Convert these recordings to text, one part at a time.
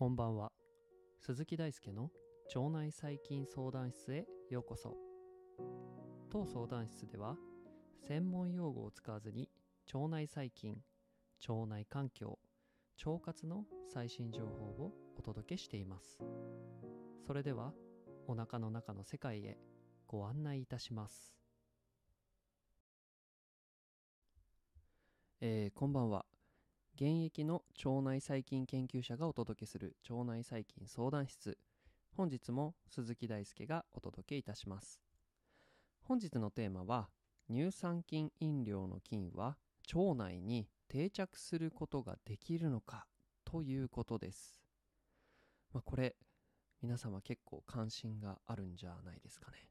こんばんは。鈴木大輔の腸内細菌相談室へようこそ。当相談室では専門用語を使わずに腸内細菌腸内環境腸活の最新情報をお届けしています。それではお腹の中の世界へご案内いたします。えー、こんばんは。現役の腸内細菌研究者がお届けする腸内細菌相談室。本日も鈴木大輔がお届けいたします。本日のテーマは乳酸菌飲料の菌は腸内に定着することができるのかということです、まあ、これ皆様結構関心があるんじゃないですかね、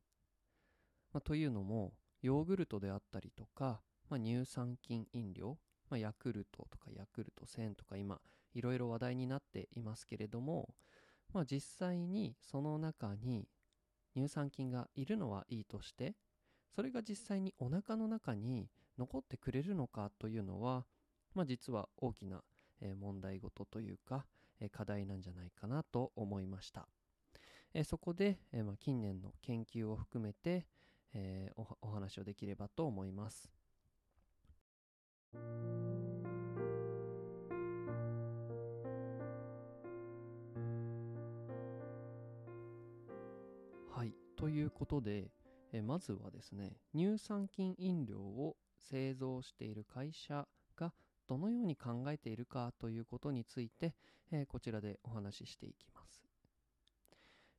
まあ、というのもヨーグルトであったりとか、まあ、乳酸菌飲料まあ、ヤクルトとかヤクルト1000とか今いろいろ話題になっていますけれども、まあ、実際にその中に乳酸菌がいるのはいいとしてそれが実際にお腹の中に残ってくれるのかというのは、まあ、実は大きな問題事とというか課題なんじゃないかなと思いました。そこで、まあ、近年の研究を含めてお話をできればと思います。はいということでえまずはですね乳酸菌飲料を製造している会社がどのように考えているかということについて、えこちらでお話ししていきます、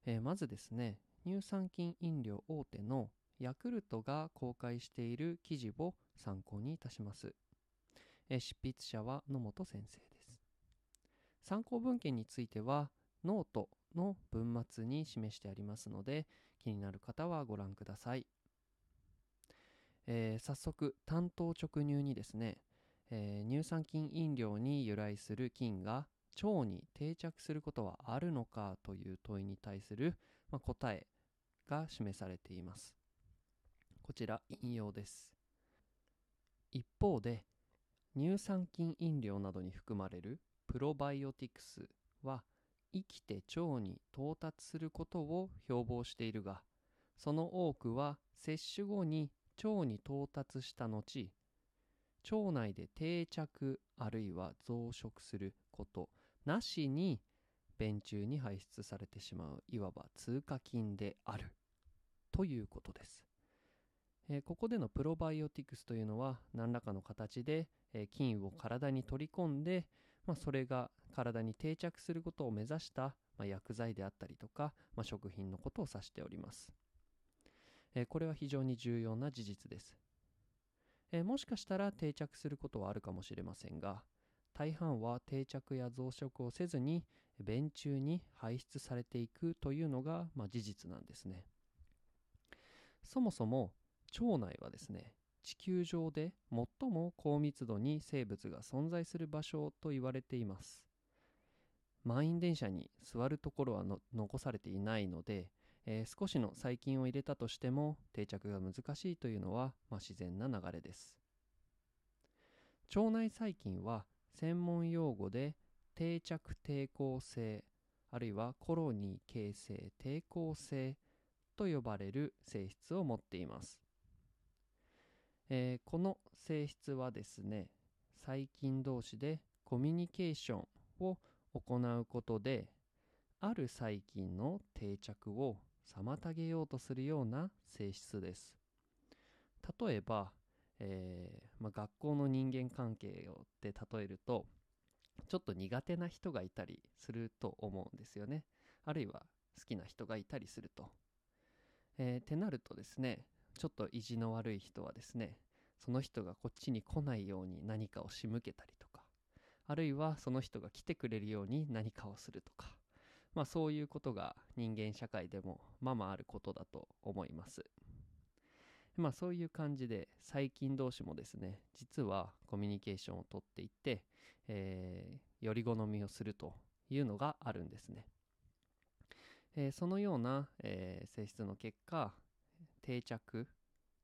えまずですね乳酸菌飲料大手のヤクルトが公開している記事を参考にいたします、え執筆者は野本先生です。参考文献についてはノートの文末に示してありますので気になる方はご覧ください、えー、早速単刀直入にですね、えー、乳酸菌飲料に由来する菌が腸に定着することはあるのかという問いに対する、まあ、答えが示されています。こちら引用です。一方で乳酸菌飲料などに含まれるプロバイオティクスは生きて腸に到達することを標榜しているがその多くは摂取後に腸に到達した後腸内で定着あるいは増殖することなしに便中に排出されてしまういわば通過菌である。ということです、えー、ここでのプロバイオティクスというのは何らかの形で、えー、菌を体に取り込んで、まあ、それが体に定着することを目指した、まあ、薬剤であったりとか、まあ、食品のことを指しております、えー、これは非常に重要な事実です、えー、もしかしたら定着することはあるかもしれませんが大半は定着や増殖をせずに便中に排出されていくというのが、まあ、事実なんですね。そもそも腸内はですね地球上で最も高密度に生物が存在する場所と言われています。満員電車に座るところは残されていないので、えー、少しの細菌を入れたとしても定着が難しいというのは、まあ、自然な流れです。腸内細菌は専門用語で定着抵抗性あるいはコロニー形成抵抗性と呼ばれる性質を持っています。えー、この性質はですね細菌同士でコミュニケーションを行うことである細菌の定着を妨げようとするような性質です。例えば、えー、まあ、学校の人間関係をで例えるとちょっと苦手な人がいたりすると思うんですよね。あるいは好きな人がいたりすると、えー、ってなるとですねちょっと意地の悪い人はですねその人がこっちに来ないように何かを仕向けたりとかあるいはその人が来てくれるように何かをするとかまあそういうことが人間社会でもままあることだと思います。まあそういう感じで細菌同士もですね実はコミュニケーションをとっていって、えー、より好みをするというのがあるんですね、えー、そのような、えー、性質の結果定着。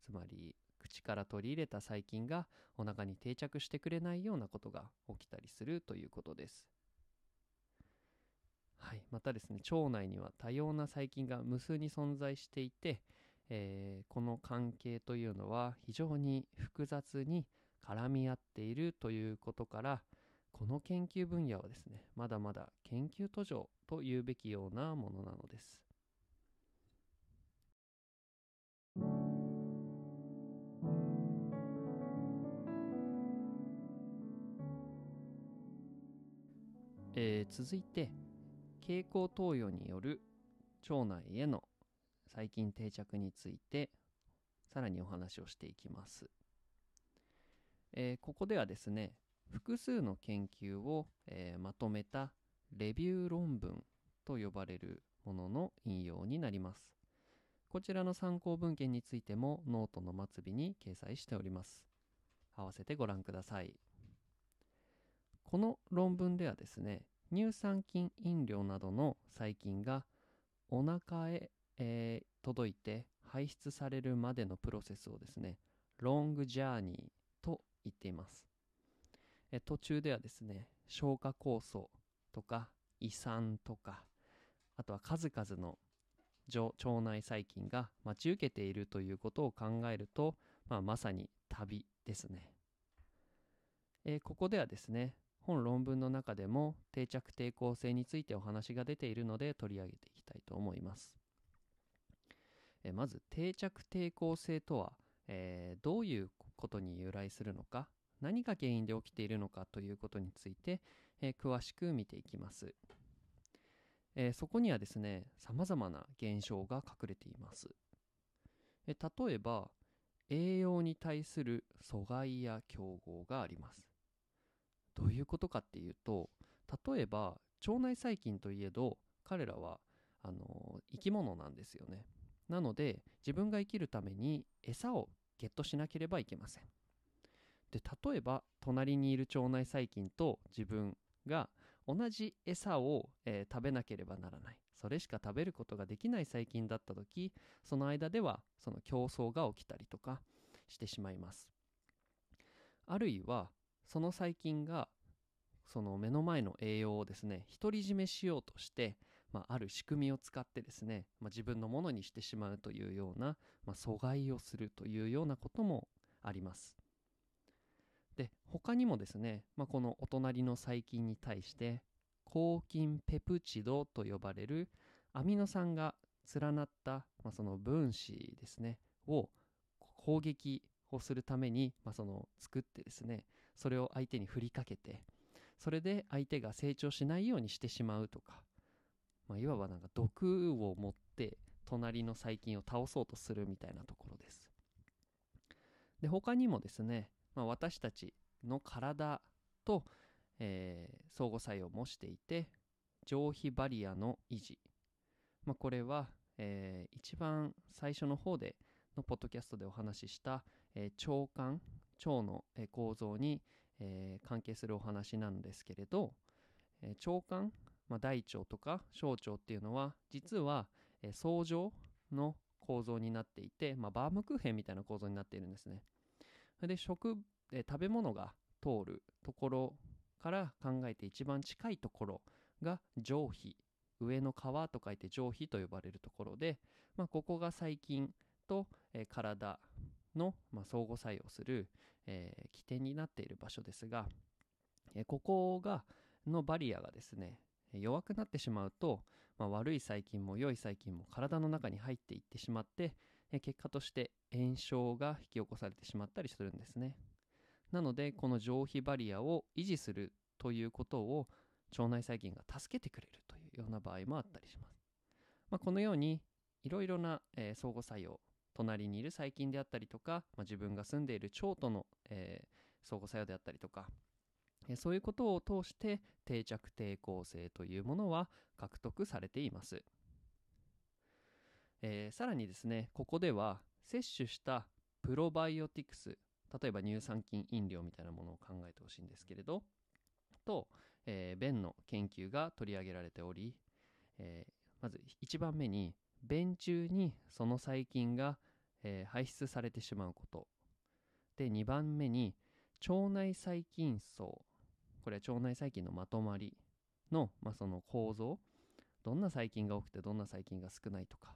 つまり口から取り入れた細菌がお腹に定着してくれないようなことが起きたりするということです。はい、またですね腸内には多様な細菌が無数に存在していて、えーこの関係というのは非常に複雑に絡み合っているということからこの研究分野はですねまだまだ研究途上と言うべきようなものなのです。えー続いて経口投与による腸内への細菌定着についてさらにお話をしていきます、えーここではですね複数の研究を、えーまとめたレビュー論文と呼ばれるものの引用になります。こちらの参考文献についてもノートの末尾に掲載しております。合わせてご覧ください。この論文ではですね乳酸菌飲料などの細菌がお腹へ、えー届いて排出されるまでのプロセスをですねロングジャーニーと言っています。え途中ではですね消化酵素とか胃酸とかあとは数々の腸腸内細菌が待ち受けているということを考えると、まあ、まさに旅ですね、えーここではですね本論文の中でも定着抵抗性についてお話が出ているので取り上げていきたいと思います。えーまず定着抵抗性とは、えーどういうことに由来するのか何が原因で起きているのかということについて、え詳しく見ていきます、えーそこにはですねさまざまな現象が隠れています、えー例えば栄養に対する阻害や競合があります。どういうことかっていうと例えば腸内細菌といえど彼らはあの生き物なんですよね。なので自分が生きるために餌をゲットしなければいけません。で例えば隣にいる腸内細菌と自分が同じ餌を、えー食べなければならない。それしか食べることができない細菌だった時その間ではその競争が起きたりとかしてしまいます。あるいはその細菌がその目の前の栄養をですね独り占めしようとして、まあ、ある仕組みを使ってですね、まあ、自分のものにしてしまうというような、まあ、阻害をするというようなこともあります。で他にもですね、まあ、このお隣の細菌に対して抗菌ペプチドと呼ばれるアミノ酸が連なった、まあ、その分子ですねを攻撃をするために、まあ、その作ってですねそれを相手に振りかけてそれで相手が成長しないようにしてしまうとか、まあ、いわばなんか毒を持って隣の細菌を倒そうとするみたいなところです。で他にもですね、まあ、私たちの体と、えー相互作用もしていて上皮バリアの維持、まあ、これは、えー一番最初の方でのポッドキャストでお話しした、えー腸管腸の、構造に、え関係するお話なんですけれど、え腸管、まあ、大腸とか小腸っていうのは実は、えー相乗の構造になっていて、まあ、バームクーヘンみたいな構造になっているんですね。で食、え食べ物が通るところから考えて一番近いところが上皮上の皮と書いて上皮と呼ばれるところで、まあ、ここが細菌と、え体の、まあ、相互作用する、えー起点になっている場所ですが、えーここがのバリアがですね弱くなってしまうと、まあ、悪い細菌も良い細菌も体の中に入っていってしまって、結果として炎症が引き起こされてしまったりするんですね。なのでこの上皮バリアを維持するということを腸内細菌が助けてくれるというような場合もあったりします、まあ、このようにいろいろな、相互作用隣にいる細菌であったりとか、まあ、自分が住んでいる腸との、えー相互作用であったりとか、えーそういうことを通して定着抵抗性というものは獲得されています、えーさらにですねここでは摂取したプロバイオティクス例えば乳酸菌飲料みたいなものを考えてほしいんですけれどと、えー便の研究が取り上げられており、えーまず1番目に便中にその細菌が、えー排出されてしまうこと。で2番目に腸内細菌層。これは腸内細菌のまとまりの,、まあその構造。どんな細菌が多くてどんな細菌が少ないとか。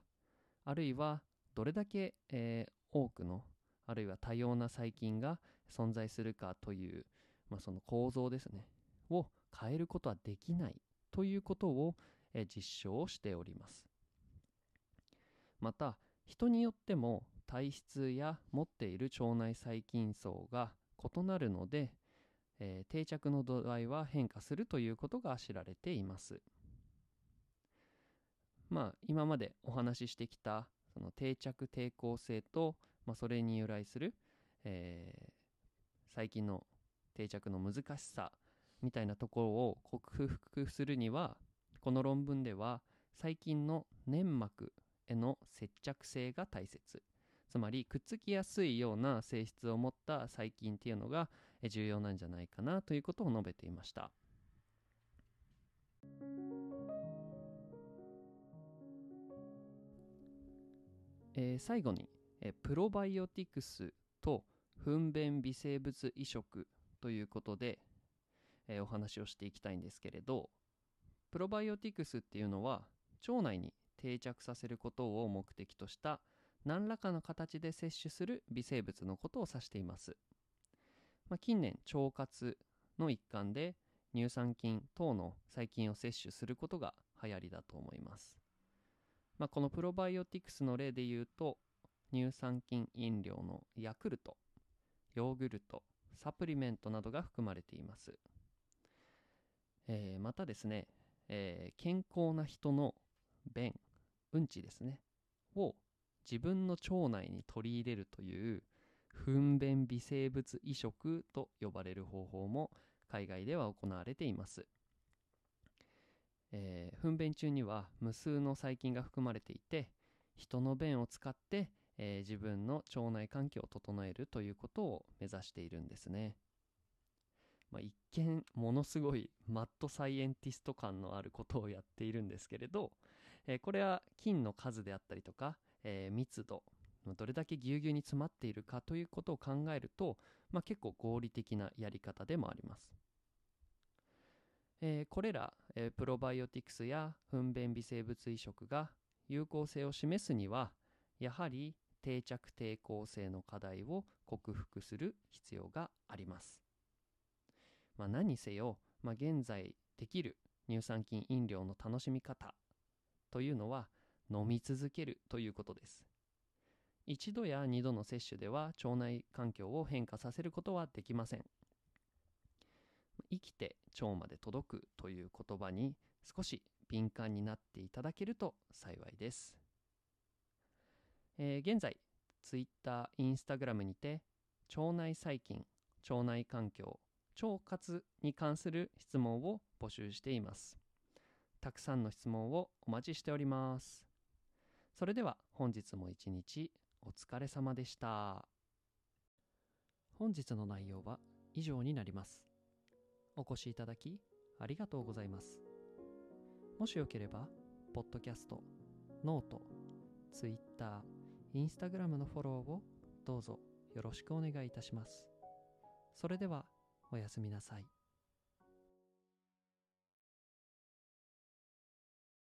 あるいはどれだけ、えー、多くのあるいは多様な細菌が存在するかという、まあ、その構造ですねを変えることはできないということを、えー、実証しておりますまた人によっても体質や持っている腸内細菌層が異なるので、えー、定着の度合いは変化するということが知られています。まあ今までお話ししてきたその定着抵抗性と、まあ、それに由来する、えー、細菌の定着の難しさみたいなところを克服するにはこの論文では細菌の粘膜への接着性が大切つまりくっつきやすいような性質を持った細菌っていうのが重要なんじゃないかなということを述べていました。えー、最後に、えー、プロバイオティクスと糞便微生物移植ということで、えー、お話をしていきたいんですけれどプロバイオティクスっていうのは腸内に定着させることを目的とした何らかの形で摂取する微生物のことを指しています。まあ、近年腸活の一環で乳酸菌等の細菌を摂取することが流行りだと思います。まあ、このプロバイオティクスの例で言うと乳酸菌飲料のヤクルト、ヨーグルト、サプリメントなどが含まれています。えー、またですね、えー、健康な人の便、うんちですね、を自分の腸内に取り入れるという糞便微生物移植と呼ばれる方法も海外では行われています、えー、糞便中には無数の細菌が含まれていて人の便を使って、えー、自分の腸内環境を整えるということを目指しているんですね、まあ、一見ものすごいマッドサイエンティスト感のあることをやっているんですけれど、えー、これは菌の数であったりとかえ、密度どれだけぎゅうぎゅうに詰まっているかということを考えると、まあ、結構合理的なやり方でもあります。え、これら、え、プロバイオティクスや糞便微生物移植が有効性を示すにはやはり定着抵抗性の課題を克服する必要があります。まあ、何せよ、まあ、現在できる乳酸菌飲料の楽しみ方というのは飲み続けるということです。一度や二度の摂取では腸内環境を変化させることはできません。生きて腸まで届くという言葉に少し敏感になっていただけると幸いです。えー、現在、Twitter、Instagram にて腸内細菌、腸内環境、腸活に関する質問を募集しています。たくさんの質問をお待ちしております。それでは本日も一日お疲れ様でした。本日の内容は以上になります。お越しいただきありがとうございます。もしよければ、ポッドキャスト、ノート、ツイッター、インスタグラムのフォローをどうぞよろしくお願いいたします。それではおやすみなさい。